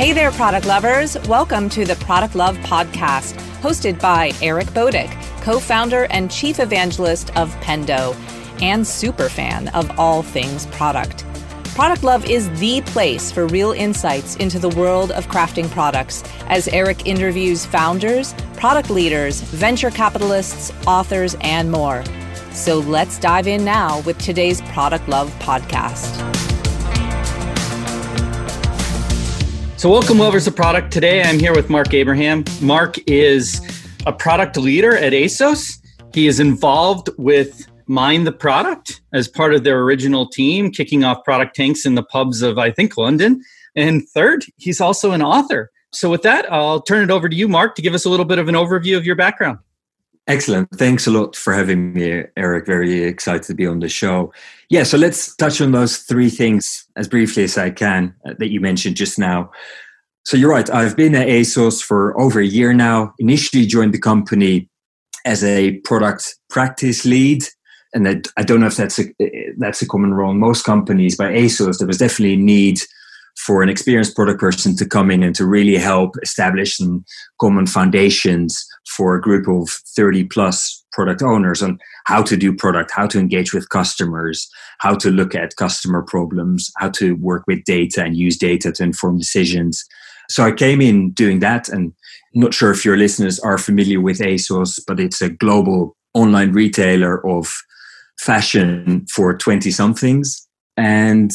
Hey there, product lovers. Welcome to the Product Love Podcast, hosted by Eric Boduch, co founder and chief evangelist of Pendo, and super fan of all things product. Product Love is the place for real insights into the world of crafting products as Eric interviews founders, product leaders, venture capitalists, authors, and more. So let's dive in now with today's Product Love podcast. So, welcome, lovers of product. Today I'm here with Marc Abraham. Marc is a product leader at ASOS. He is involved with Mind the Product as part of their original team, kicking off product tanks in the pubs of, I think, London. And third, he's also an author. So, with that, I'll turn it over to you, Marc, to give us a little bit of an overview of your background. Excellent. Thanks a lot for having me, Eric. Very excited to be on the show. Yeah, so let's touch on those three things as briefly as I can uh, that you mentioned just now. So you're right. I've been at ASOS for over a year now. Initially joined the company as a product practice lead and I, I don't know if that's a that's a common role in most companies. By ASOS, there was definitely a need for an experienced product person to come in and to really help establish some common foundations for a group of 30 plus product owners on how to do product, how to engage with customers, how to look at customer problems, how to work with data and use data to inform decisions. So I came in doing that and not sure if your listeners are familiar with ASOS, but it's a global online retailer of fashion for 20 somethings. And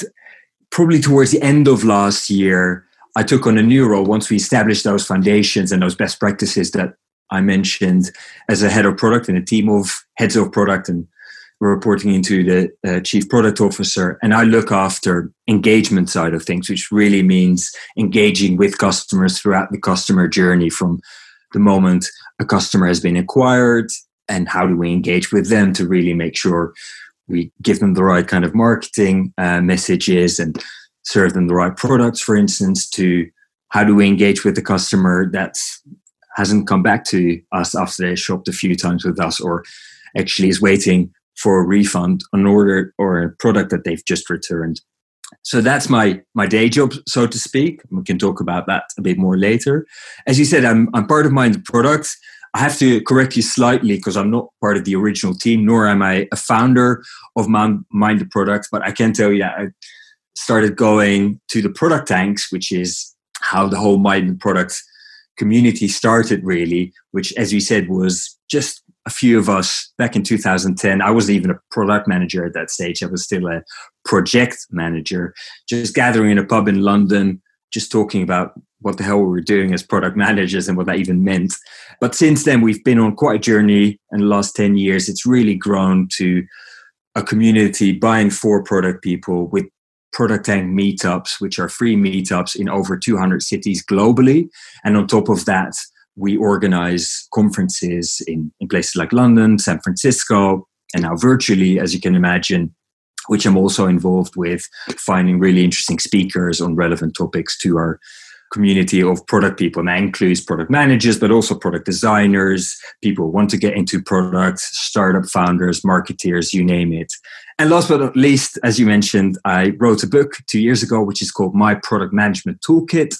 probably towards the end of last year, I took on a new role once we established those foundations and those best practices that I mentioned as a head of product and a team of heads of product. And we're reporting into the uh, chief product officer. And i look after engagement side of things which really means engaging with customers throughout the customer journey from the moment a customer has been acquired and how do we engage with them to really make sure we give them the right kind of marketing uh, messages and serve them the right products for instance to how do we engage with the customer that hasn't come back to us after they shopped a few times with us or actually is waiting for a refund on order or a product that they've just returned. So that's my my day job so to speak. We can talk about that a bit more later. As you said i'm, I'm part of mind products I have to correct you slightly because I'm not part of the original team, nor am I a founder of Mind the Product. But I can tell you that I started going to the product tanks, which is how the whole Mind the Product community started, really, which, as you said, was just a few of us back in 2010. I wasn't even a product manager at that stage. I was still a project manager, just gathering in a pub in London, just talking about what the hell we were doing as product managers and what that even meant. But since then, we've been on quite a journey. In the last 10 years, it's really grown to a community buying for product people with product tank meetups, which are free meetups in over 200 cities globally. And on top of that, we organize conferences in, in places like London, San Francisco, and now virtually, as you can imagine, which I'm also involved with, finding really interesting speakers on relevant topics to our community of product people. And that includes product managers, but also product designers, people who want to get into products, startup founders, marketeers, you name it. And last but not least, as you mentioned, I wrote a book two years ago, which is called My Product Management Toolkit,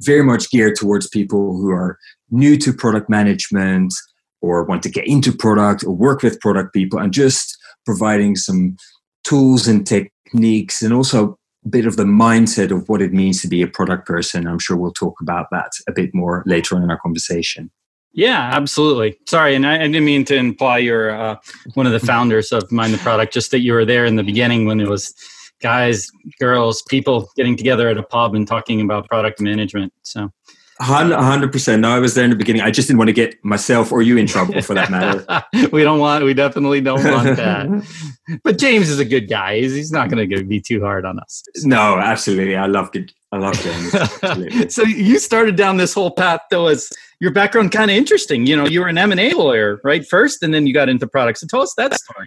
very much geared towards people who are new to product management or want to get into product or work with product people and just providing some tools and techniques and also bit of the mindset of what it means to be a product person. I'm sure we'll talk about that a bit more later on in our conversation. Yeah, absolutely. Sorry, and I, I didn't mean to imply you're uh, one of the founders of Mind the Product. Just that you were there in the beginning when it was guys, girls, people getting together at a pub and talking about product management. So hundred percent. No, I was there in the beginning. I just didn't want to get myself or you in trouble for that matter. we don't want. We definitely don't want that. but James is a good guy. He's, he's not going to be too hard on us. No, absolutely. I love it. I love James. so you started down this whole path though as your background kind of interesting. You know, you were an M and A lawyer, right? First, and then you got into products. So tell us that story.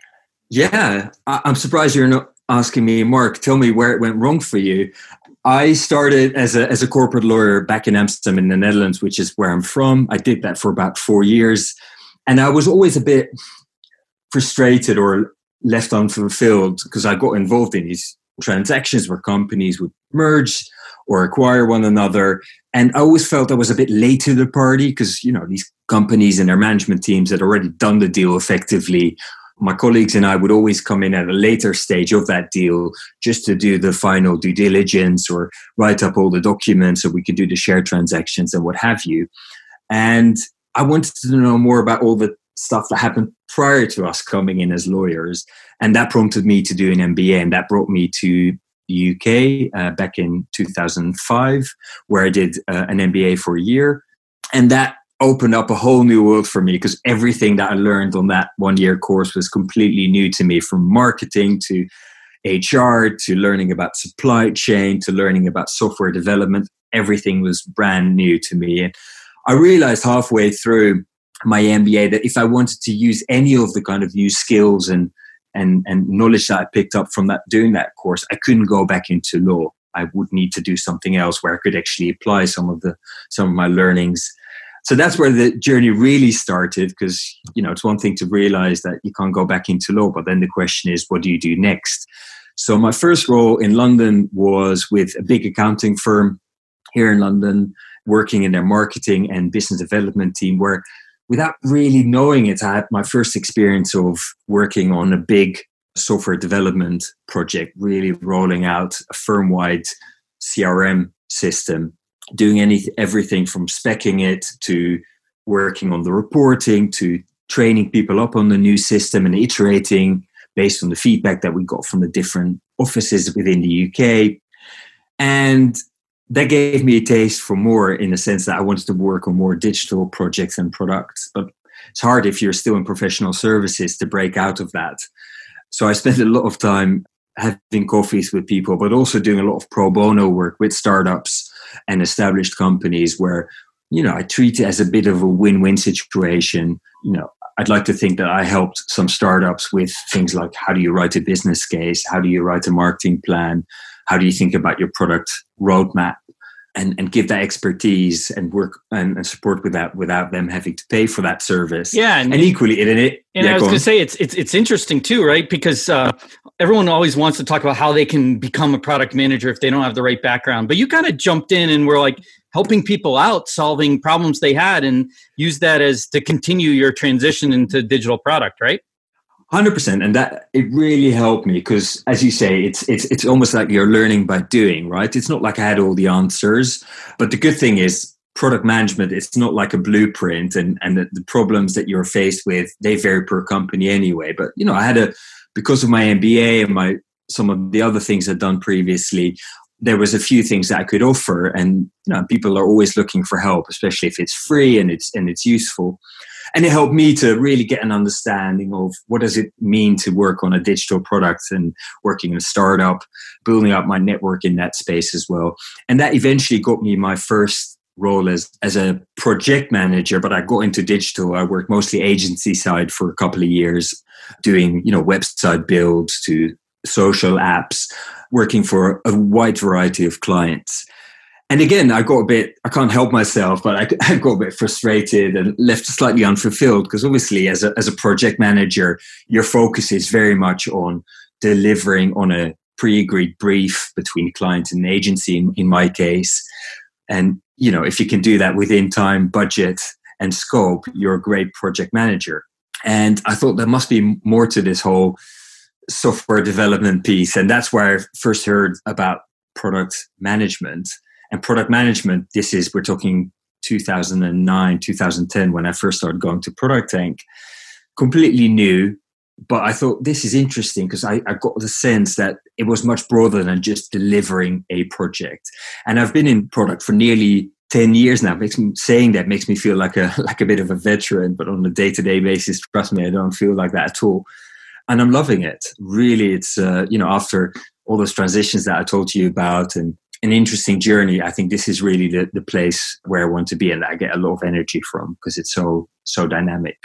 Yeah, I'm surprised you're not asking me, Marc. Tell me where it went wrong for you. I started as a as a corporate lawyer back in Amsterdam in the Netherlands, which is where I'm from. I did that for about four years, and I was always a bit frustrated or left unfulfilled because I got involved in these transactions where companies would merge or acquire one another. And I always felt I was a bit late to the party because, you know, these companies and their management teams had already done the deal effectively. My colleagues and I would always come in at a later stage of that deal just to do the final due diligence or write up all the documents so we could do the share transactions and what have you. And I wanted to know more about all the stuff that happened prior to us coming in as lawyers. And that prompted me to do an MBA, and that brought me to the UK uh, back in 2005, where I did uh, an MBA for a year. And that opened up a whole new world for me because everything that I learned on that one year course was completely new to me from marketing to HR to learning about supply chain to learning about software development. Everything was brand new to me. And I realized halfway through my MBA that if I wanted to use any of the kind of new skills and and and knowledge that I picked up from that doing that course, I couldn't go back into law. I would need to do something else where I could actually apply some of the some of my learnings. So that's where the journey really started because you know it's one thing to realize that you can't go back into law, but then the question is what do you do next? So my first role in London was with a big accounting firm here in London, working in their marketing and business development team where without really knowing it, I had my first experience of working on a big software development project, really rolling out a firm wide CRM system, doing any, everything from specking it to working on the reporting to training people up on the new system and iterating based on the feedback that we got from the different offices within the UK. And that gave me a taste for more in the sense that I wanted to work on more digital projects and products. But it's hard if you're still in professional services to break out of that. So I spent a lot of time having coffees with people, but also doing a lot of pro bono work with startups and established companies where, you know, I treat it as a bit of a win win situation. You know, I'd like to think that I helped some startups with things like how do you write a business case? How do you write a marketing plan? How do you think about your product roadmap? and, and give that expertise and work and, and, support with that without them having to pay for that service. Yeah, and, and equally in it. And yeah, I was going to say it's it's it's interesting too, right? Because uh, everyone always wants to talk about how they can become a product manager if they don't have the right background. But you kind of jumped in and were like helping people out, solving problems they had, and use that as to continue your transition into digital product, right? Hundred percent, and that it really helped me because, as you say, it's it's it's almost like you're learning by doing, right? It's not like I had all the answers, but the good thing is product management. It's not like a blueprint, and and the, the problems that you're faced with they vary per company anyway. But you know, I had a because of my MBA and my some of the other things I'd done previously. There was a few things that I could offer, and you know, people are always looking for help, especially if it's free and it's and it's useful and it helped me to really get an understanding of what does it mean to work on a digital product and working in a startup building up my network in that space as well and that eventually got me my first role as as a project manager but i got into digital i worked mostly agency side for a couple of years doing you know website builds to social apps working for a wide variety of clients and again, I got a bit, I can't help myself, but I, got a bit frustrated and left slightly unfulfilled because obviously, as a, as a project manager, your focus is very much on delivering on a pre agreed brief between client and agency, in, in my case. And, you know, if you can do that within time, budget, and scope, you're a great project manager. And I thought there must be more to this whole software development piece. And that's where I first heard about product management and product management, this is, we're talking 2009, 2010, when I first started going to Product Tank, completely new. But I thought this is interesting because I, I got the sense that it was much broader than just delivering a project. And I've been in product for nearly 10 years now makes me saying that makes me feel like a like a bit of a veteran but on a day-to-day basis trust me i don't feel like that at all and i'm loving it really it's uh, you know after all those transitions that i told you about and an interesting journey. I think this is really the, the place where I want to be and I get a lot of energy from because it's so so dynamic.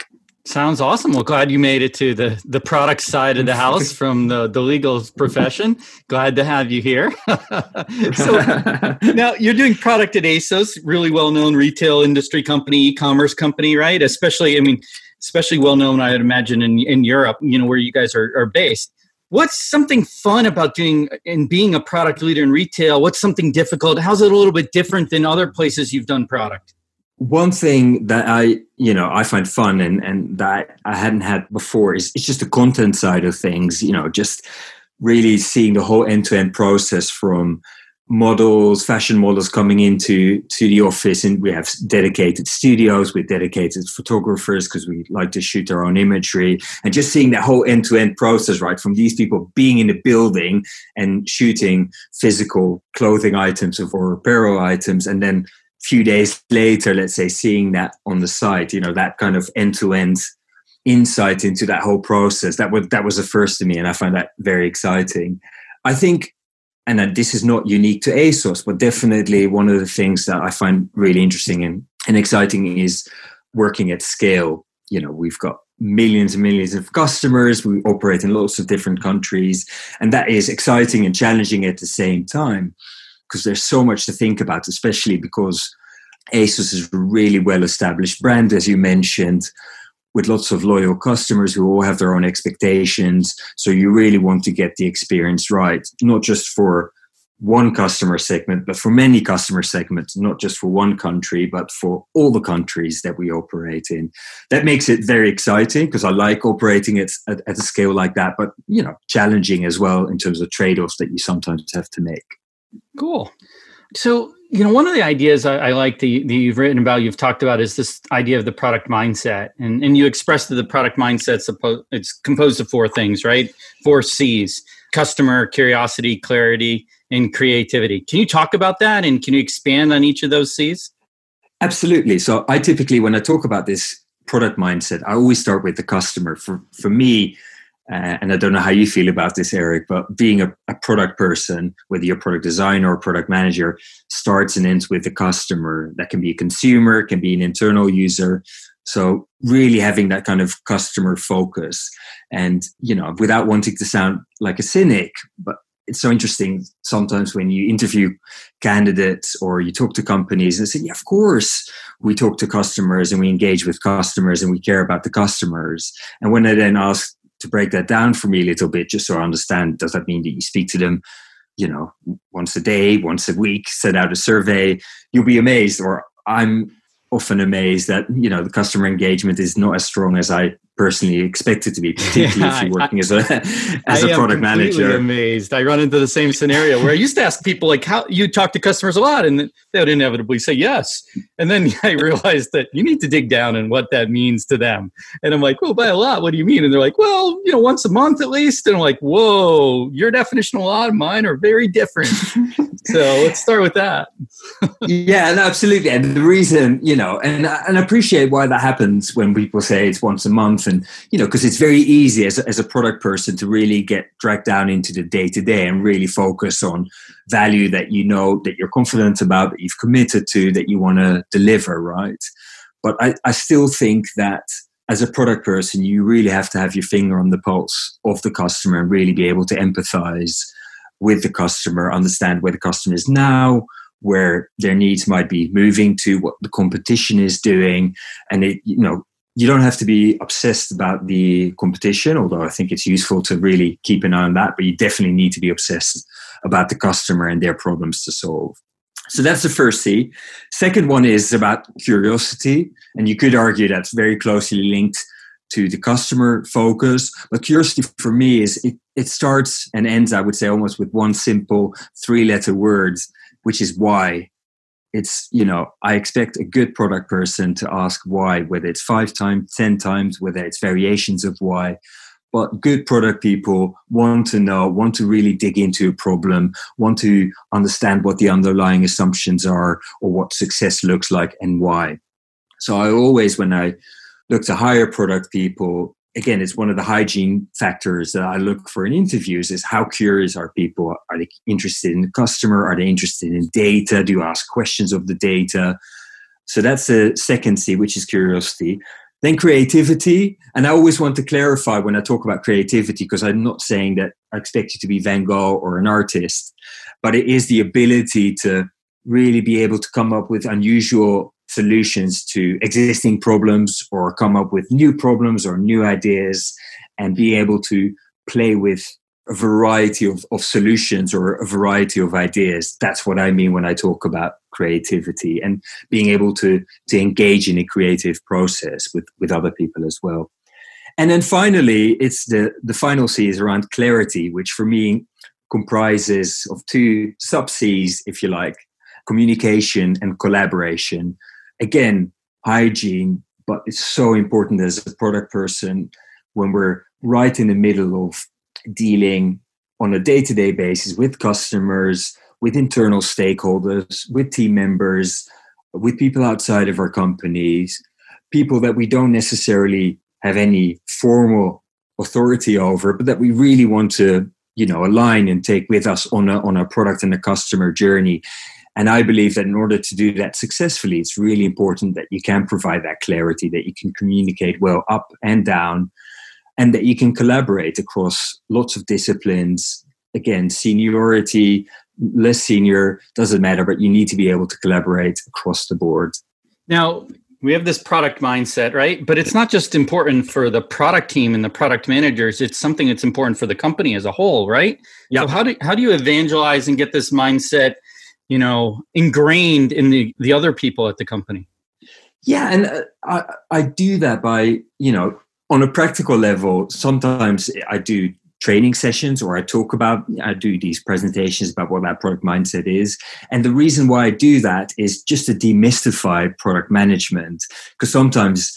Sounds awesome. Well, glad you made it to the the product side of the house from the, the legal profession. Glad to have you here. so now you're doing product at ASOS, really well known retail industry company, e-commerce company, right? Especially, I mean, especially well known, I would imagine in in Europe, you know, where you guys are, are based. What's something fun about doing and being a product leader in retail? What's something difficult? How's it a little bit different than other places you've done product? One thing that I, you know, I find fun and, and that I hadn't had before is it's just the content side of things, you know, just really seeing the whole end to end process from models, fashion models coming into to the office, and we have dedicated studios with dedicated photographers because we like to shoot our own imagery, and just seeing that whole end to end process, right, from these people being in the building and shooting physical clothing items or apparel items, and then few days later, let's say, seeing that on the site, you know, that kind of end to end insight into that whole process that was that was the first to me and i find that very exciting i think and this is not unique to ASOS, but definitely one of the things that I find really interesting and, and exciting is working at scale. You know, we've got millions and millions of customers. We operate in lots of different countries, and that is exciting and challenging at the same time because there's so much to think about, especially because ASOS is a really well established brand, as you mentioned with lots of loyal customers who all have their own expectations. So you really want to get the experience right, not just for one customer segment, but for many customer segments, not just for one country, but for all the countries that we operate in. That makes it very exciting because I like operating it at, at, a scale like that, but you know, challenging as well in terms of trade-offs that you sometimes have to make. Cool. So you know, one of the ideas I, I like that, you, that you've written about, you've talked about, is this idea of the product mindset, and and you expressed that the product mindset it's composed of four things, right? Four C's: customer, curiosity, clarity, and creativity. Can you talk about that, and can you expand on each of those C's? Absolutely. So, I typically, when I talk about this product mindset, I always start with the customer. For for me, uh, and I don't know how you feel about this, Eric, but being a, a, product person, whether you're a product designer or a product manager, starts and ends with the customer. That can be a consumer, can be an internal user. So really having that kind of customer focus, and you know, without wanting to sound like a cynic, but it's so interesting sometimes when you interview candidates or you talk to companies and say, yeah, of course, we talk to customers and we engage with customers and we care about the customers. And when I then ask to break that down for me a little bit, just so I understand, does that mean that you speak to them, you know, once a day, once a week, send out a survey? You'll be amazed, or I'm often amazed that you know the customer engagement is not as strong as I personally expect it to be, particularly yeah, if you're working I, as a as I a product manager. Amazed! I run into the same scenario where I used to ask people like, "How you talk to customers a lot?" and they would inevitably say yes, and then I realized that you need to dig down and what that means to them. And I'm like, "Well, by a lot, what do you mean?" And they're like, "Well, you know, once a month at least." And I'm like, "Whoa, your definition of a lot and mine are very different." So let's start with that. yeah, no, absolutely. And the reason, you know, and and I appreciate why that happens when people say it's once a month and you know because it's very easy as a, as a product person to really get dragged down into the day to day and really focus on value that you know that you're confident about that you've committed to that you want to deliver right but I, I still think that as a product person you really have to have your finger on the pulse of the customer and really be able to empathize with the customer understand where the customer is now where their needs might be moving to what the competition is doing and it you know you don't have to be obsessed about the competition, although I think it's useful to really keep an eye on that, but you definitely need to be obsessed about the customer and their problems to solve. So that's the first C. Second one is about curiosity. And you could argue that's very closely linked to the customer focus. But curiosity for me is it, it starts and ends, I would say, almost with one simple three letter word, which is why. It's you know i expect a good product person to ask why whether it's five times ten times whether it's variations of why. But good product people want to know want to really dig into a problem want to understand what the underlying assumptions are or what success looks like and why. So i always when i look to hire product people again, it's one of the hygiene factors that I look for in interviews is how curious are people? Are they interested in the customer? Are they interested in data? Do you ask questions of the data? So that's the second C, which is curiosity. Then creativity. And I always want to clarify when I talk about creativity, because I'm not saying that I expect you to be Van Gogh or an artist, but it is the ability to really be able to come up with unusual solutions to existing problems or come up with new problems or new ideas and be able to play with a variety of, of solutions or a variety of ideas. That's what I mean when I talk about creativity and being able to, to engage in a creative process with, with other people as well. And then finally, it's the, the final C is around clarity, which for me comprises of two sub C's, if you like, communication and collaboration. Again, hygiene, but it's so important as a product person when we're right in the middle of dealing on a day to day basis with customers, with internal stakeholders, with team members, with people outside of our companies, people that we don't necessarily have any formal authority over, but that we really want to, you know, align and take with us on a on a product and a customer journey. And I believe that in order to do that successfully, it's really important that you can provide that clarity, that you can communicate well up and down, and that you can collaborate across lots of disciplines. Again, seniority, less senior, doesn't matter, but you need to be able to collaborate across the board. Now, we have this product mindset, right? But it's not just important for the product team and the product managers. It's something that's important for the company as a whole, right? Yeah. So how do how do you evangelize and get this mindset, you know, ingrained in the the other people at the company? Yeah, and uh, I I do that by you know on a practical level, sometimes I do training sessions or I talk about, I do these presentations about what that product mindset is. And the reason why I do that is just to demystify product management. Because sometimes,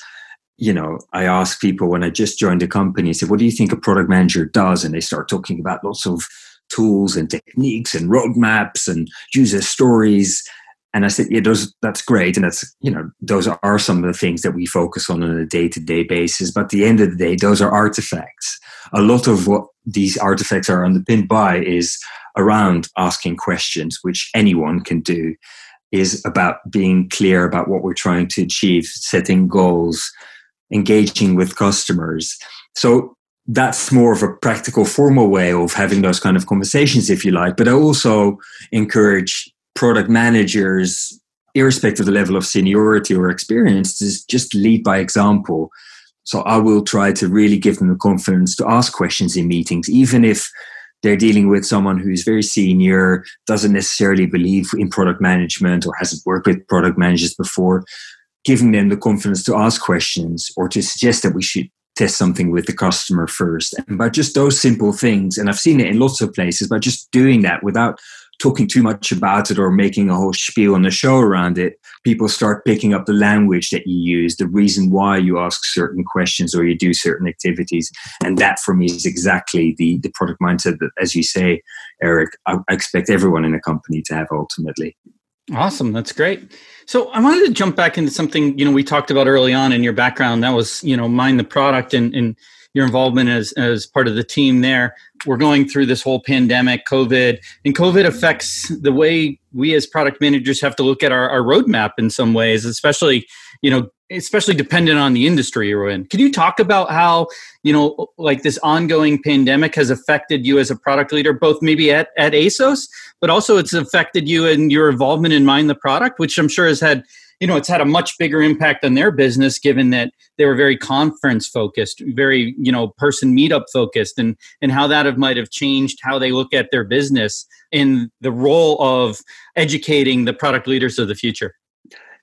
you know, I ask people when I just joined a company, I said, what do you think a product manager does? And they start talking about lots of tools and techniques and roadmaps and user stories. And I said, yeah, those that's great, and that's you know those are some of the things that we focus on on a day to day basis. But at the end of the day, those are artifacts. A lot of what these artifacts are underpinned by is around asking questions, which anyone can do. Is about being clear about what we're trying to achieve, setting goals, engaging with customers. So that's more of a practical, formal way of having those kind of conversations, if you like. But I also encourage product managers, irrespective of the level of seniority or experience, to just lead by example. So I will try to really give them the confidence to ask questions in meetings, even if they're dealing with someone who's very senior, doesn't necessarily believe in product management or hasn't worked with product managers before, giving them the confidence to ask questions or to suggest that we should test something with the customer first. And by just those simple things, and I've seen it in lots of places, by just doing that without talking too much about it or making a whole spiel on the show around it, people start picking up the language that you use, the reason why you ask certain questions or you do certain activities. And that for me is exactly the, the product mindset that, as you say, Eric, I, I expect everyone in a company to have ultimately. Awesome. That's great. So I wanted to jump back into something, you know, we talked about early on in your background. That was, you know, mind the product and, and your involvement as, as part of the team there. We're going through this whole pandemic, COVID, and COVID affects the way we as product managers have to look at our, our roadmap in some ways, especially, you know, especially dependent on the industry you're in. Can you talk about how, you know, like this ongoing pandemic has affected you as a product leader, both maybe at, at ASOS, but also it's affected you and your involvement in Mind the Product, which I'm sure has had you know it's had a much bigger impact on their business given that they were very conference focused very you know person meetup focused and and how that have, might have changed how they look at their business in the role of educating the product leaders of the future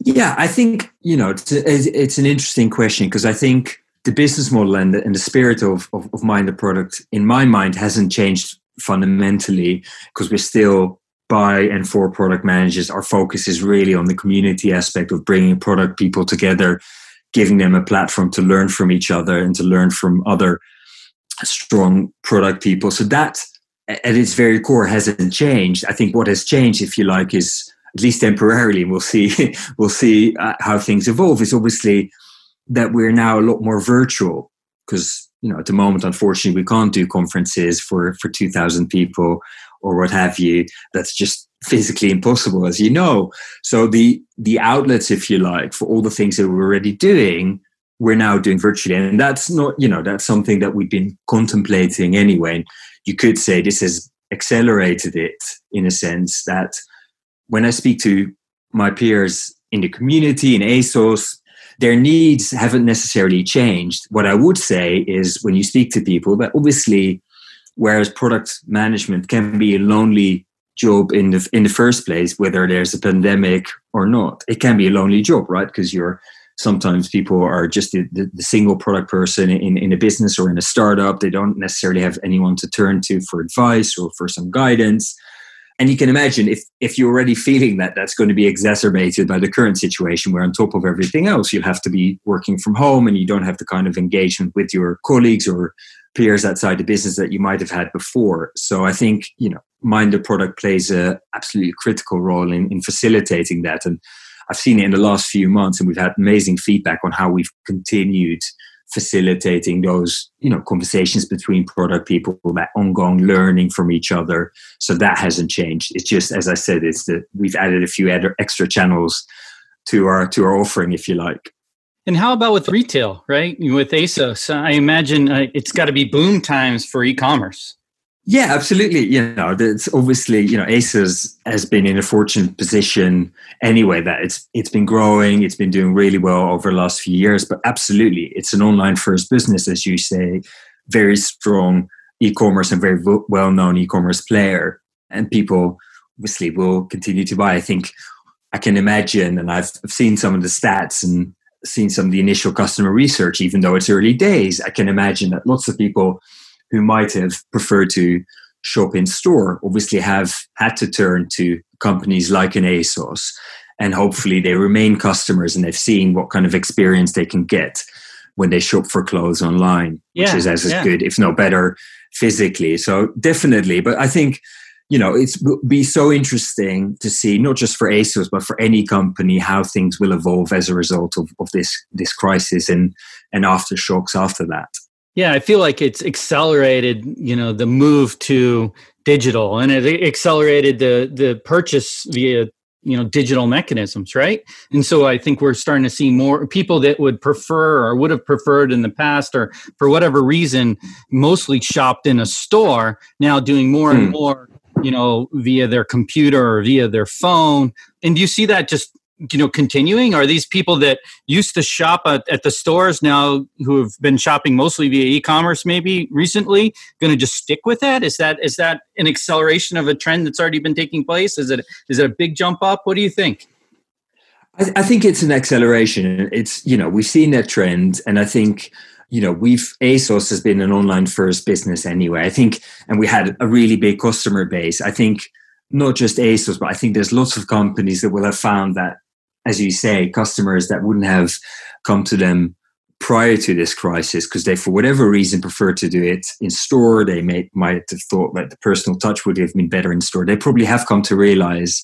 yeah i think you know it's, it's an interesting question because i think the business model and the, and the spirit of, of, of mind the product in my mind hasn't changed fundamentally because we're still by and for product managers, our focus is really on the community aspect of bringing product people together, giving them a platform to learn from each other and to learn from other strong product people. So that, at its very core, hasn't changed. I think what has changed, if you like, is at least temporarily. We'll see. we'll see uh, how things evolve. Is obviously that we're now a lot more virtual because you know at the moment, unfortunately, we can't do conferences for for two thousand people or what have you that's just physically impossible as you know so the the outlets if you like for all the things that we're already doing we're now doing virtually and that's not you know that's something that we've been contemplating anyway you could say this has accelerated it in a sense that when i speak to my peers in the community in asos their needs haven't necessarily changed what i would say is when you speak to people that obviously Whereas product management can be a lonely job in the in the first place, whether there's a pandemic or not. It can be a lonely job, right? Because you're sometimes people are just the, the, the, single product person in, in a business or in a startup. They don't necessarily have anyone to turn to for advice or for some guidance. And you can imagine if, if you're already feeling that, that's going to be exacerbated by the current situation where, on top of everything else, you'll have to be working from home and you don't have the kind of engagement with your colleagues or peers outside the business that you might have had before. So I think, you know, Mind the Product plays a absolutely critical role in, in facilitating that. And I've seen it in the last few months and we've had amazing feedback on how we've continued facilitating those you know conversations between product people that ongoing learning from each other. So that hasn't changed. It's just as i said it's that we've added a few extra channels to our to our offering if you like. And how about with retail right? With asos i imagine uh, it's got to be boom times for e-commerce yeah, absolutely. You know, it's obviously, you know, ASOS has been in a fortunate position anyway that it's it's been growing, it's been doing really well over the last few years. But absolutely, it's an online first business, as you say, very strong e-commerce and very well known e-commerce player, and people obviously will continue to buy. I think I can imagine, and I've seen some of the stats and seen some of the initial customer research, even though it's early days. I can imagine that lots of people who might have preferred to shop in store obviously have had to turn to companies like an ASOS and hopefully they remain customers and they've seen what kind of experience they can get when they shop for clothes online, yeah, which is as yeah. good, if not better, physically. So definitely, but I think you know it's be so interesting to see not just for ASOS but for any company how things will evolve as a result of, of this this crisis and and aftershocks after that. Yeah, I feel like it's accelerated, you know, the move to digital and it accelerated the the purchase via you know digital mechanisms right and so i think we're starting to see more people that would prefer or would have preferred in the past or for whatever reason mostly shopped in a store now doing more hmm. and more you know via their computer or via their phone and do you see that just you know continuing? Are these people that used to shop at, at, the stores now who have been shopping mostly via e-commerce maybe recently going to just stick with that? Is that is that an acceleration of a trend that's already been taking place? Is it is it a big jump up? What do you think? I, I think it's an acceleration. It's you know we've seen that trend and i think you know we've asos has been an online first business anyway. I think and we had a really big customer base. I think not just ASOS, but I think there's lots of companies that will have found that as you say, customers that wouldn't have come to them prior to this crisis because they, for whatever reason, prefer to do it in store. They may, might have thought that the personal touch would have been better in store. They probably have come to realize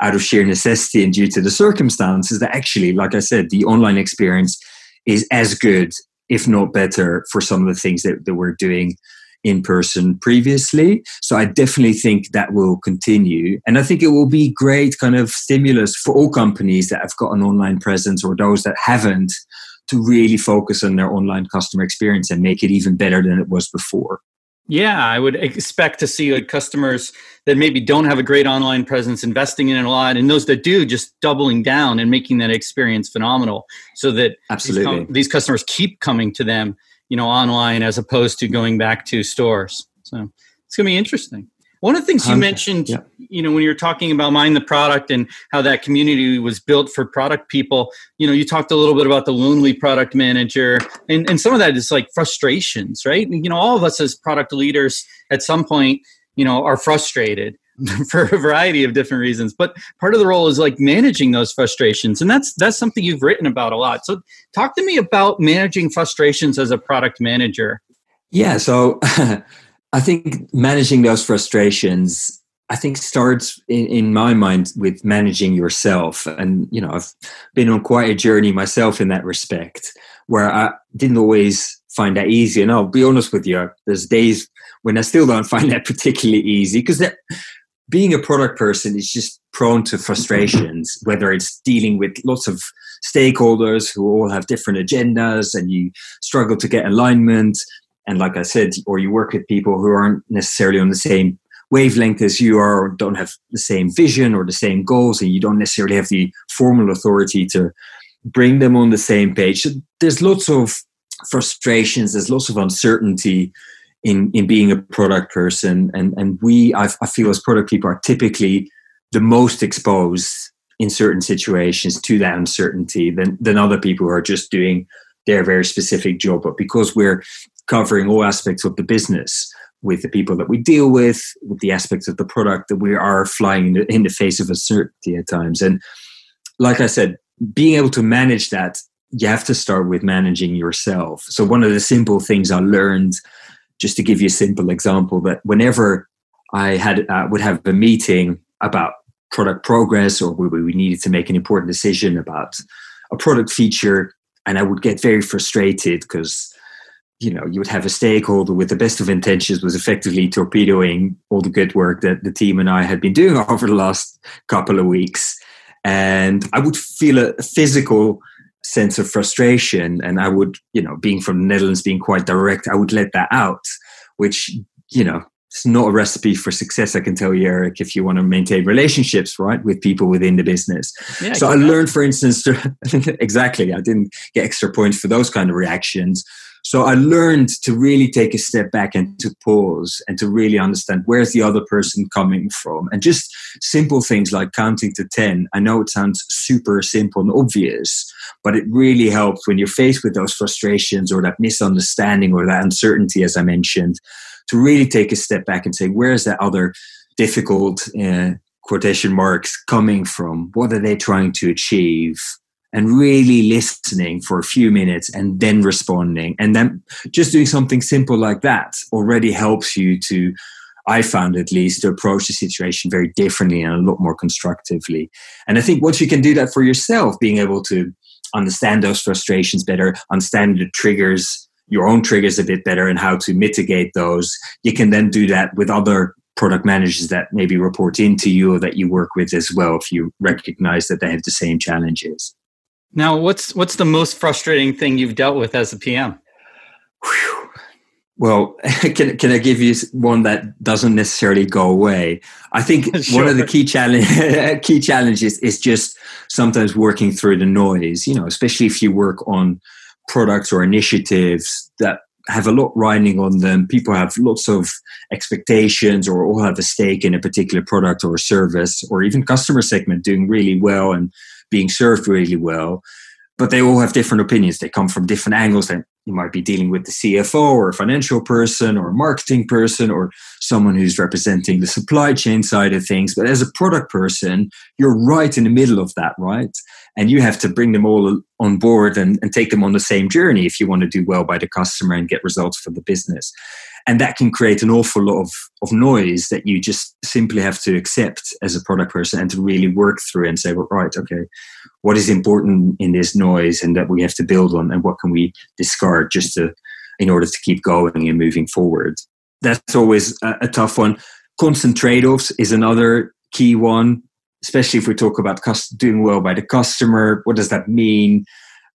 out of sheer necessity and due to the circumstances that actually, like I said, the online experience is as good, if not better, for some of the things that, that we're doing in person previously. So I definitely think that will continue. And I think it will be great kind of stimulus for all companies that have got an online presence or those that haven't to really focus on their online customer experience and make it even better than it was before. Yeah, I would expect to see like customers that maybe don't have a great online presence investing in it a lot, and those that do just doubling down and making that experience phenomenal, so that absolutely these, com- these customers keep coming to them you know online as opposed to going back to stores. So it's going to be interesting. One of the things you mentioned yeah. you know when you're talking about mind the product and how that community was built for product people you know you talked a little bit about the lonely product manager and, and some of that is like frustrations right? You know all of us as product leaders at some point you know are frustrated for a variety of different reasons but part of the role is like managing those frustrations and that's that's something you've written about a lot. So talk to me about managing frustrations as a product manager. Yeah so i think managing those frustrations i think starts in, in my mind with managing yourself. And you know i've been on quite a journey myself in that respect where i didn't always find that easy. And i'll be honest with you there's days when I still don't find that particularly easy because being a product person is just prone to frustrations, whether it's dealing with lots of stakeholders who all have different agendas and you struggle to get alignment. And like I said, or you work with people who aren't necessarily on the same wavelength as you are, or don't have the same vision or the same goals, and you don't necessarily have the formal authority to bring them on the same page. There's lots of frustrations, there's lots of uncertainty in in being a product person. And and we I, I feel as product people are typically the most exposed in certain situations to that uncertainty than than other people who are just doing their very specific job. But because we're covering all aspects of the business with the people that we deal with with the aspects of the product that we are flying in the, in the face of uncertainty at times. And like i said being able to manage that you have to start with managing yourself. So one of the simple things i learned just to give you a simple example, that whenever I had uh, would have a meeting about product progress or where we needed to make an important decision about a product feature, and I would get very frustrated because you know you would have a stakeholder with the best of intentions was effectively torpedoing all the good work that the team and I had been doing over the last couple of weeks, and I would feel a physical sense of frustration and i would you know being from the netherlands being quite direct i would let that out which you know it's not a recipe for success i can tell you eric if you want to maintain relationships right with people within the business. Yeah, so i, I learned for instance to, exactly i didn't get extra points for those kind of reactions so I learned to really take a step back and to pause and to really understand where's the other person coming from. And just simple things like counting to 10. I know it sounds super simple and obvious, but it really helps when you're faced with those frustrations or that misunderstanding or that uncertainty, as I mentioned, to really take a step back and say, where's that other difficult uh, quotation marks coming from? What are they trying to achieve? And really listening for a few minutes and then responding. And then just doing something simple like that already helps you to, I found at least, to approach the situation very differently and a lot more constructively. And I think once you can do that for yourself, being able to understand those frustrations better, understand the triggers, your own triggers a bit better, and how to mitigate those, you can then do that with other product managers that maybe report into you or that you work with as well if you recognize that they have the same challenges. Now, what's what's the most frustrating thing you've dealt with as a PM? Whew. Well, can can I give you one that doesn't necessarily go away? I think sure. one of the key challenge key challenges is just sometimes working through the noise. You know, especially if you work on products or initiatives that have a lot riding on them. People have lots of expectations or all have a stake in a particular product or service or even customer segment doing really well and being served really well but they all have different opinions. They come from different angles. That you might be dealing with the CFO or a financial person or a marketing person or someone who's representing the supply chain side of things. But as a product person, you're right in the middle of that, right? And you have to bring them all on board and, and take them on the same journey if you want to do well by the customer and get results for the business and that can create an awful lot of, of noise that you just simply have to accept as a product person and to really work through and say well, right okay what is important in this noise and that we have to build on and what can we discard just to in order to keep going and moving forward? That's always a, a tough one. Constant trade-offs is another key one especially if we talk about doing well by the customer. What does that mean?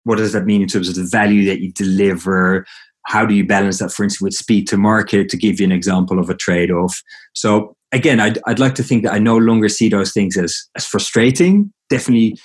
What does that mean in terms of the value that you deliver how do you balance that, for instance, with speed to market, to give you an example of a trade off? So, again, I'd, I'd like to think that I no longer see those things as, as frustrating. Definitely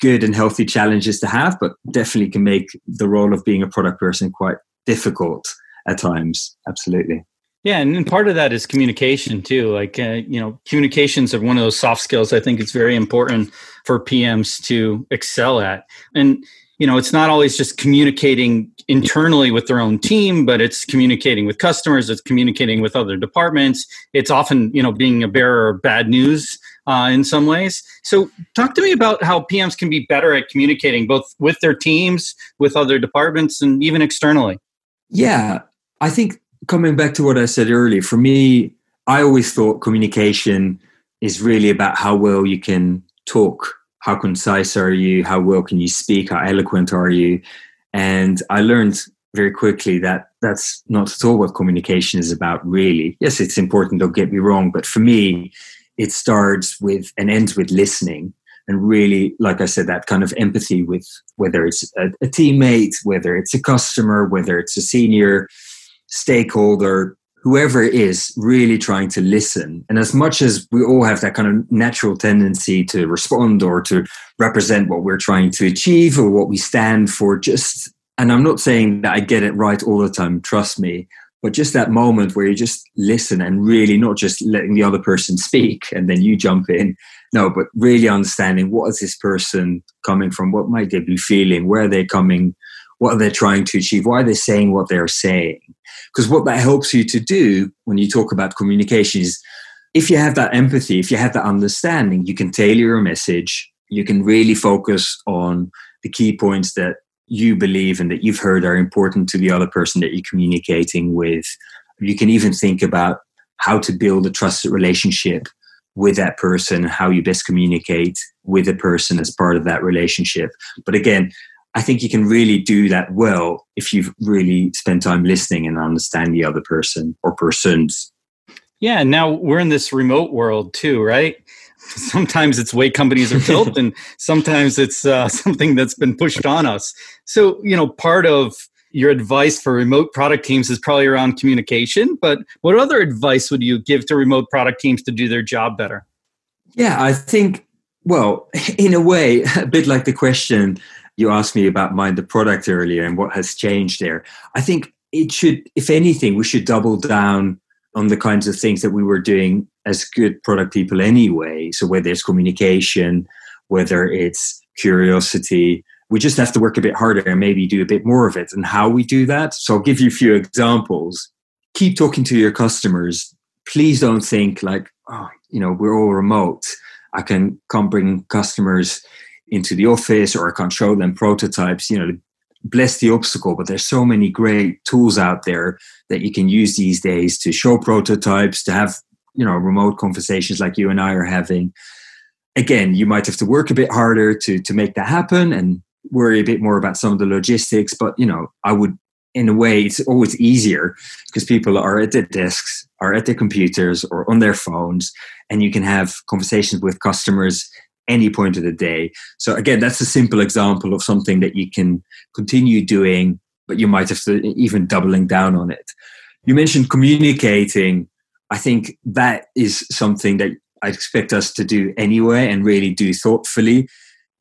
good and healthy challenges to have, but definitely can make the role of being a product person quite difficult at times. Absolutely. Yeah, and part of that is communication too. Like uh, you know, communications are one of those soft skills I think it's very important for PMs to excel at. And you know, it's not always just communicating internally with their own team, but it's communicating with customers, it's communicating with other departments. It's often, you know, being a bearer of bad news uh, in some ways. So, talk to me about how PMs can be better at communicating both with their teams, with other departments, and even externally. Yeah, I think coming back to what I said earlier, for me, I always thought communication is really about how well you can talk how concise are you how well can you speak how eloquent are you and i learned very quickly that that's not at all what communication is about really. Yes it's important don't get me wrong but for me it starts with and ends with listening. And really like i said that kind of empathy with whether it's a, a teammate whether it's a customer whether it's a senior stakeholder whoever it is really trying to listen. And as much as we all have that kind of natural tendency to respond or to represent what we're trying to achieve or what we stand for, just, and I'm not saying that I get it right all the time, trust me, but just that moment where you just listen and really not just letting the other person speak and then you jump in. No, but really understanding what is this person coming from? What might they be feeling? Where are they coming? What are they trying to achieve? Why are they saying what they're saying? Because what that helps you to do when you talk about communication is if you have that empathy, if you have that understanding, you can tailor your message. You can really focus on the key points that you believe and that you've heard are important to the other person that you're communicating with. You can even think about how to build a trusted relationship with that person, how you best communicate with a person as part of that relationship. But again, I think you can really do that well if you've really spent time listening and understand the other person or persons. Yeah, now we're in this remote world too, right? sometimes it's way companies are built and sometimes it's uh, something that's been pushed on us so you know part of your advice for remote product teams is probably around communication but what other advice would you give to remote product teams to do their job better yeah i think well in a way a bit like the question you asked me about mind the product earlier and what has changed there i think it should if anything we should double down on the kinds of things that we were doing as good product people anyway. So whether it's communication, whether it's curiosity, we just have to work a bit harder and maybe do a bit more of it. And how we do that. So I'll give you a few examples. Keep talking to your customers. Please don't think like, oh, you know, we're all remote. I can come bring customers into the office or I can't show them prototypes. You know, bless the obstacle, but there's so many great tools out there that you can use these days to show prototypes, to have, you know, remote conversations like you and I are having. Again, you might have to work a bit harder to to make that happen and worry a bit more about some of the logistics, but you know, I would in a way it's always easier because people are at their desks, are at their computers or on their phones and you can have conversations with customers any point of the day. So again, that's a simple example of something that you can continue doing, but you might have to even doubling down on it. You mentioned communicating. I think that is something that I expect us to do anyway and really do thoughtfully.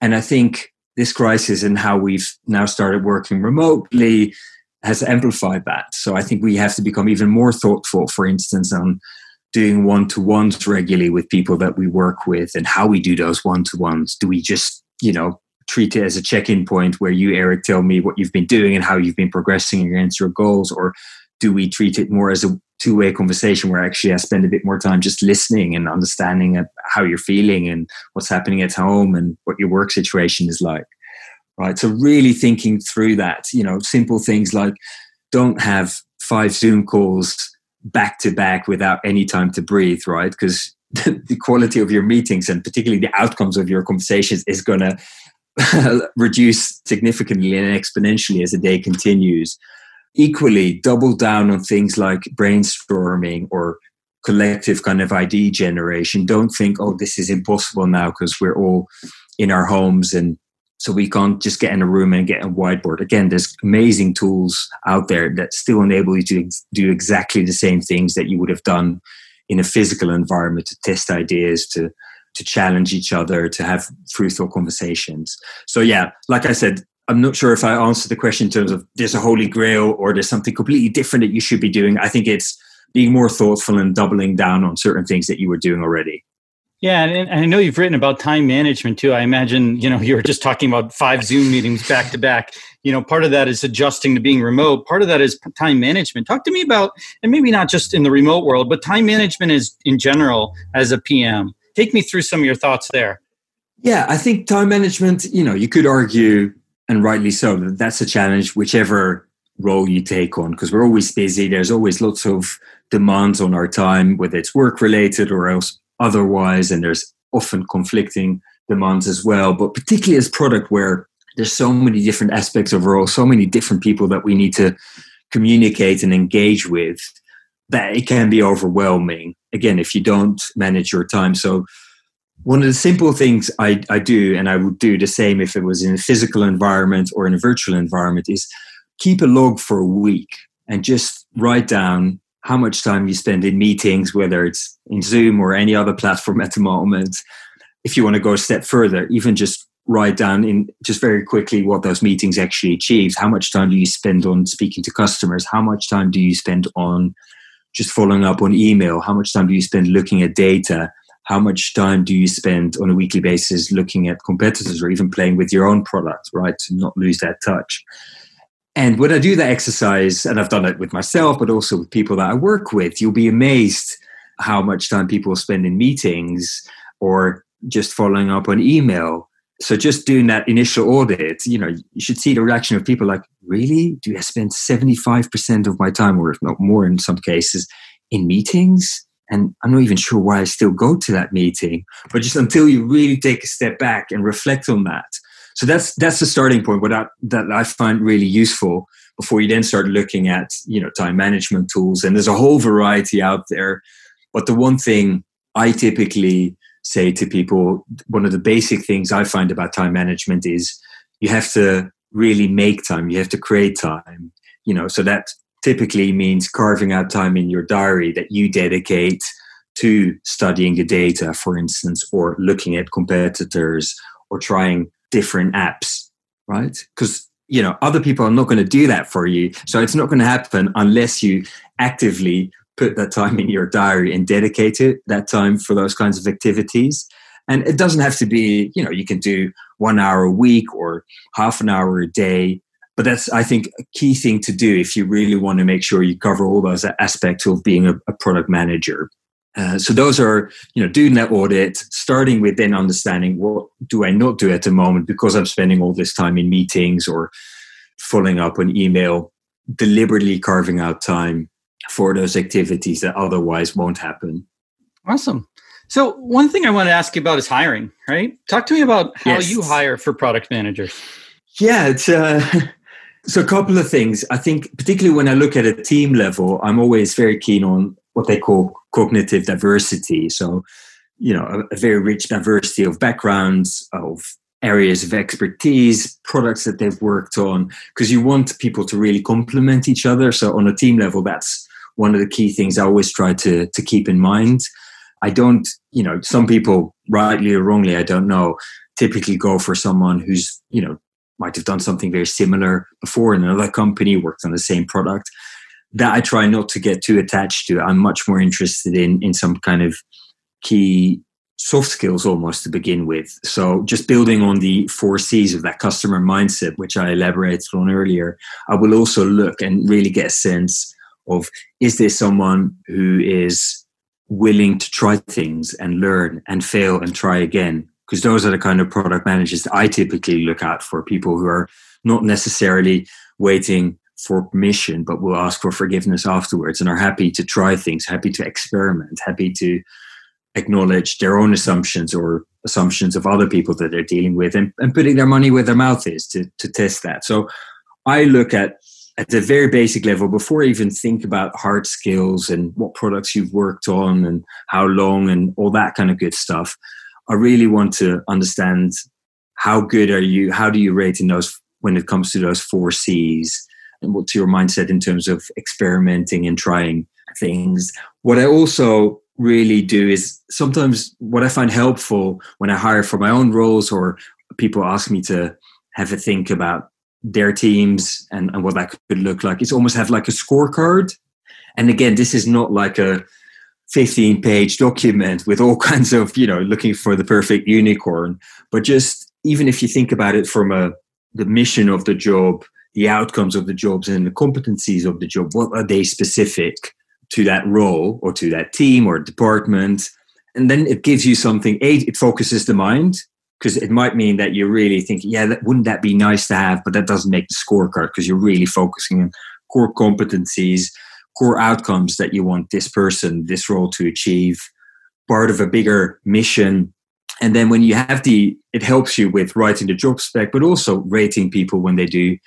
And I think this crisis and how we've now started working remotely has amplified that. So I think we have to become even more thoughtful, for instance, on doing one to ones regularly with people that we work with and how we do those one to ones. Do we just, you know, treat it as a check in point where you, Eric, tell me what you've been doing and how you've been progressing against your goals? Or do we treat it more as a two way conversation where actually I spend a bit more time just listening and understanding how you're feeling and what's happening at home and what your work situation is like? Right. So, really thinking through that, you know, simple things like don't have five Zoom calls back to back without any time to breathe, right? Because the quality of your meetings and particularly the outcomes of your conversations is going to reduce significantly and exponentially as the day continues. Equally, double down on things like brainstorming or collective kind of ID generation. Don't think, oh, this is impossible now because we're all in our homes and so we can't just get in a room and get a whiteboard. Again, there's amazing tools out there that still enable you to do exactly the same things that you would have done in a physical environment to test ideas, to to challenge each other, to have fruitful conversations. So yeah, like I said, I'm not sure if I answered the question in terms of there's a holy grail or there's something completely different that you should be doing. I think it's being more thoughtful and doubling down on certain things that you were doing already. Yeah, and, I know you've written about time management too. I imagine you know you were just talking about five Zoom meetings back to back. You know, part of that is adjusting to being remote. Part of that is time management. Talk to me about, and maybe not just in the remote world, but time management is in general as a PM. Take me through some of your thoughts there. Yeah, I think time management. You know, you could argue, and rightly so, that that's a challenge, whichever role you take on, because we're always busy. There's always lots of demands on our time, whether it's work related or else otherwise, and there's often conflicting demands as well. But particularly as product where there's so many different aspects of role, so many different people that we need to communicate and engage with, that it can be overwhelming. Again, if you don't manage your time. So one of the simple things I, I do, and I would do the same if it was in a physical environment or in a virtual environment, is keep a log for a week and just write down how much time you spend in meetings, whether it's in Zoom or any other platform at the moment. If you want to go a step further, even just write down in just very quickly what those meetings actually achieved. How much time do you spend on speaking to customers? How much time do you spend on just following up on email? How much time do you spend looking at data? How much time do you spend on a weekly basis looking at competitors or even playing with your own product, right? To not lose that touch. And when I do that exercise, and I've done it with myself, but also with people that I work with, you'll be amazed how much time people spend in meetings or just following up on email. So just doing that initial audit, you know, you should see the reaction of people like, really? Do I spend 75% of my time, or if not more in some cases, in meetings? And I'm not even sure why I still go to that meeting. But just until you really take a step back and reflect on that. So that's that's the starting point. What I, that I find really useful before you then start looking at you know time management tools. And there's a whole variety out there. But the one thing I typically say to people, one of the basic things I find about time management is you have to really make time. You have to create time. You know, so that typically means carving out time in your diary that you dedicate to studying the data, for instance, or looking at competitors or trying different apps, right? Because you know other people are not going to do that for you, so it's not going to happen unless you actively put that time in your diary and dedicate it that time for those kinds of activities. And it doesn't have to be, you know, you can do one hour a week or half an hour a day. But that's, I think, a key thing to do if you really want to make sure you cover all those aspects of being a, a product manager. Uh, so those are, you know, doing that audit, starting with then understanding what do I not do at the moment because I'm spending all this time in meetings or following up on email, deliberately carving out time for those activities that otherwise won't happen. Awesome. So one thing I want to ask you about is hiring, right? Talk to me about how yes. you hire for product managers. Yeah, it's uh, so a couple of things. I think particularly when I look at a team level, I'm always very keen on what they call cognitive diversity. So, you know, a, a very rich diversity of backgrounds, of areas of expertise, products that they've worked on, because you want people to really complement each other. So on a team level, that's one of the key things I always try to to keep in mind. I don't, you know, some people, rightly or wrongly, I don't know, typically go for someone who's, you know, might have done something very similar before in another company, worked on the same product. That I try not to get too attached to. I'm much more interested in in some kind of key soft skills almost to begin with. So just building on the four C's of that customer mindset, which I elaborated on earlier, I will also look and really get a sense of is there someone who is willing to try things and learn and fail and try again because those are the kind of product managers that I typically look at for people who are not necessarily waiting for permission but will ask for forgiveness afterwards and are happy to try things happy to experiment happy to acknowledge their own assumptions or assumptions of other people that they're dealing with and, and putting their money where their mouth is to, to test that so i look at at the very basic level before I even think about hard skills and what products you've worked on and how long and all that kind of good stuff. I really want to understand how good are you? How do you rate in those when it comes to those four C's? What's your mindset in terms of experimenting and trying things? What I also really do is sometimes what I find helpful when I hire for my own roles or people ask me to have a think about their teams and, and what that could look like. It's almost have like a scorecard. And again, this is not like a 15 page document with all kinds of, you know, looking for the perfect unicorn, but just even if you think about it from a the mission of the job, the outcomes of the jobs and the competencies of the job, what are they specific to that role or to that team or department? And then it gives you something, it focuses the mind because it might mean that you're really thinking, yeah, that, wouldn't that be nice to have? But that doesn't make the scorecard because you're really focusing on core competencies, core outcomes that you want this person, this role to achieve, part of a bigger mission. And then when you have the, it helps you with writing the job spec, but also rating people when they do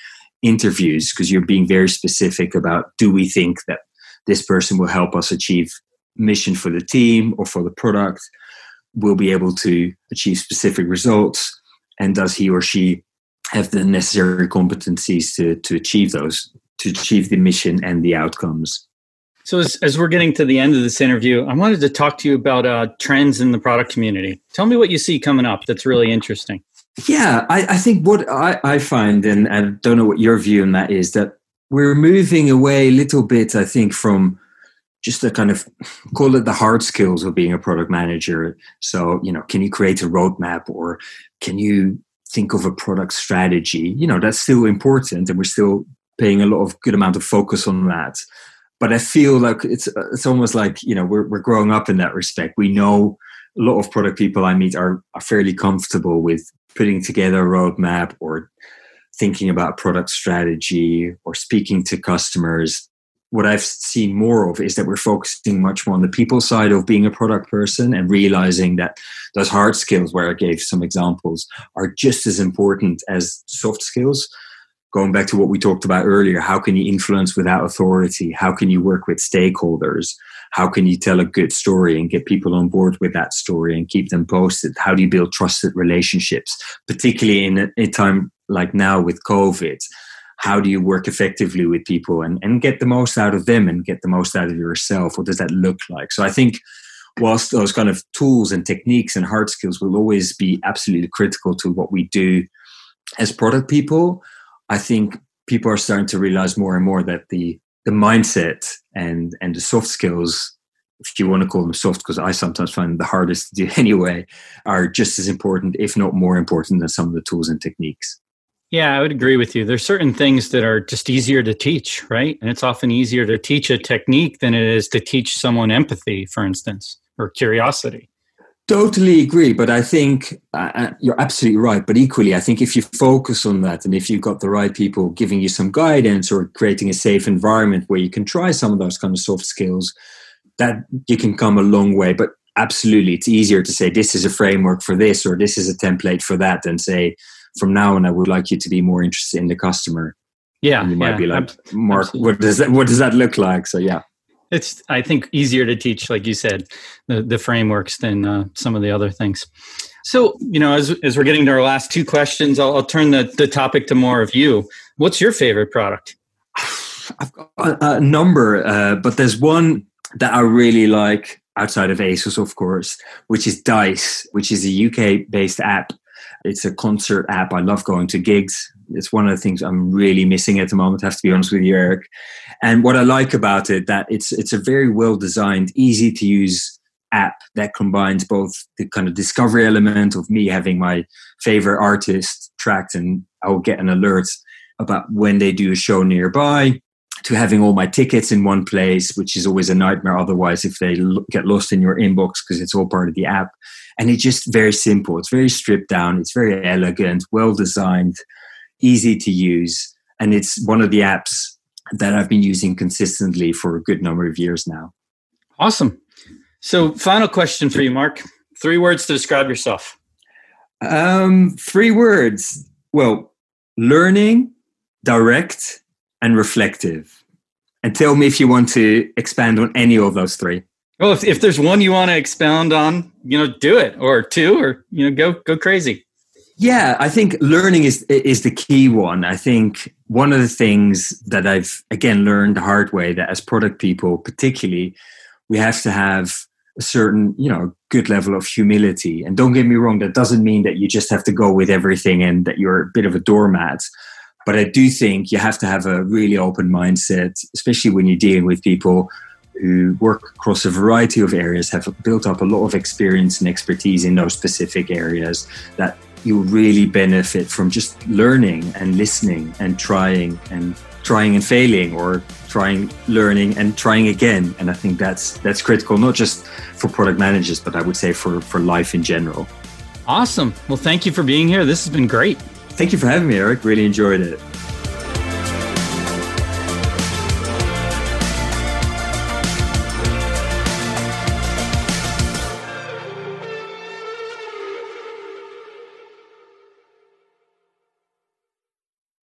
interviews because you're being very specific about do we think that this person will help us achieve mission for the team or for the product? Will be able to achieve specific results. And does he or she have the necessary competencies to, to achieve those to achieve the mission and the outcomes? So as, as we're getting to the end of this interview i wanted to talk to you about uh, trends in the product community. Tell me what you see coming up that's really interesting Yeah, I, I think what I, I find, and I don't know what your view on that is, that we're moving away a little bit, I think, from just the kind of call it the hard skills of being a product manager. So, you know, can you create a roadmap or can you think of a product strategy? You know, that's still important and we're still paying a lot of good amount of focus on that. But I feel like it's it's almost like, you know, we're we're growing up in that respect. We know a lot of product people I meet are, are fairly comfortable with putting together a roadmap or thinking about product strategy or speaking to customers what I've seen more of is that we're focusing much more on the people side of being a product person and realizing that those hard skills, where I gave some examples, are just as important as soft skills. Going back to what we talked about earlier, how can you influence without authority? How can you work with stakeholders? How can you tell a good story and get people on board with that story and keep them posted? How do you build trusted relationships, particularly in a, a time like now with COVID? how do you work effectively with people and, and get the most out of them and get the most out of yourself? What does that look like? So I think whilst those kind of tools and techniques and hard skills will always be absolutely critical to what we do as product people, I think people are starting to realize more and more that the the mindset and and the soft skills if you want to call them soft because i sometimes find the hardest to do anyway are just as important if not more important than some of the tools and techniques yeah, I would agree with you. There's certain things that are just easier to teach, right? And it's often easier to teach a technique than it is to teach someone empathy, for instance, or curiosity. Totally agree, but I think uh, uh, you're absolutely right. But equally, I think if you focus on that and if you've got the right people giving you some guidance or creating a safe environment where you can try some of those kind of soft skills, that you can come a long way. But absolutely, it's easier to say this is a framework for this or this is a template for that than say from now on, I would like you to be more interested in the customer. Yeah, and you might yeah, be like, Marc, absolutely. what does that what does that look like? So yeah, it's I think easier to teach, like you said, the the frameworks than uh, some of the other things. So you know, as as we're getting to our last two questions, I'll, I'll turn the the topic to more of you. What's your favorite product? I've got a, a number, uh, but there's one that I really like outside of ASOS, of course, which is Dice, which is a UK based app it's a concert app. I love going to gigs. It's one of the things I'm really missing at the moment. I have to be honest with you, Eric. And what I like about it that it's it's a very well designed, easy to use app that combines both the kind of discovery element of me having my favorite artist tracked and I'll get an alert about when they do a show nearby to having all my tickets in one place, which is always a nightmare otherwise if they get lost in your inbox because it's all part of the app and it's just very simple. It's very stripped down. It's very elegant, well designed, easy to use, and it's one of the apps that I've been using consistently for a good number of years now. Awesome. So, final question for you, Marc. Three words to describe yourself. Um, three words. Well, learning, direct, and reflective. And tell me if you want to expand on any of those three. Well, if, if there's one you want to expound on, you know, do it, or two, or you know, go go crazy. Yeah, I think learning is is the key one. I think one of the things that I've again learned the hard way that as product people, particularly, we have to have a certain, you know, good level of humility. And don't get me wrong, that doesn't mean that you just have to go with everything and that you're a bit of a doormat. But I do think you have to have a really open mindset, especially when you're dealing with people who work across a variety of areas, have built up a lot of experience and expertise in those specific areas that you really benefit from just learning and listening and trying and trying and failing or trying learning and trying again. And i think that's that's critical not just for product managers but i would say for for life in general. Awesome. Well thank you for being here. This has been great. Thank you for having me eric. Really enjoyed it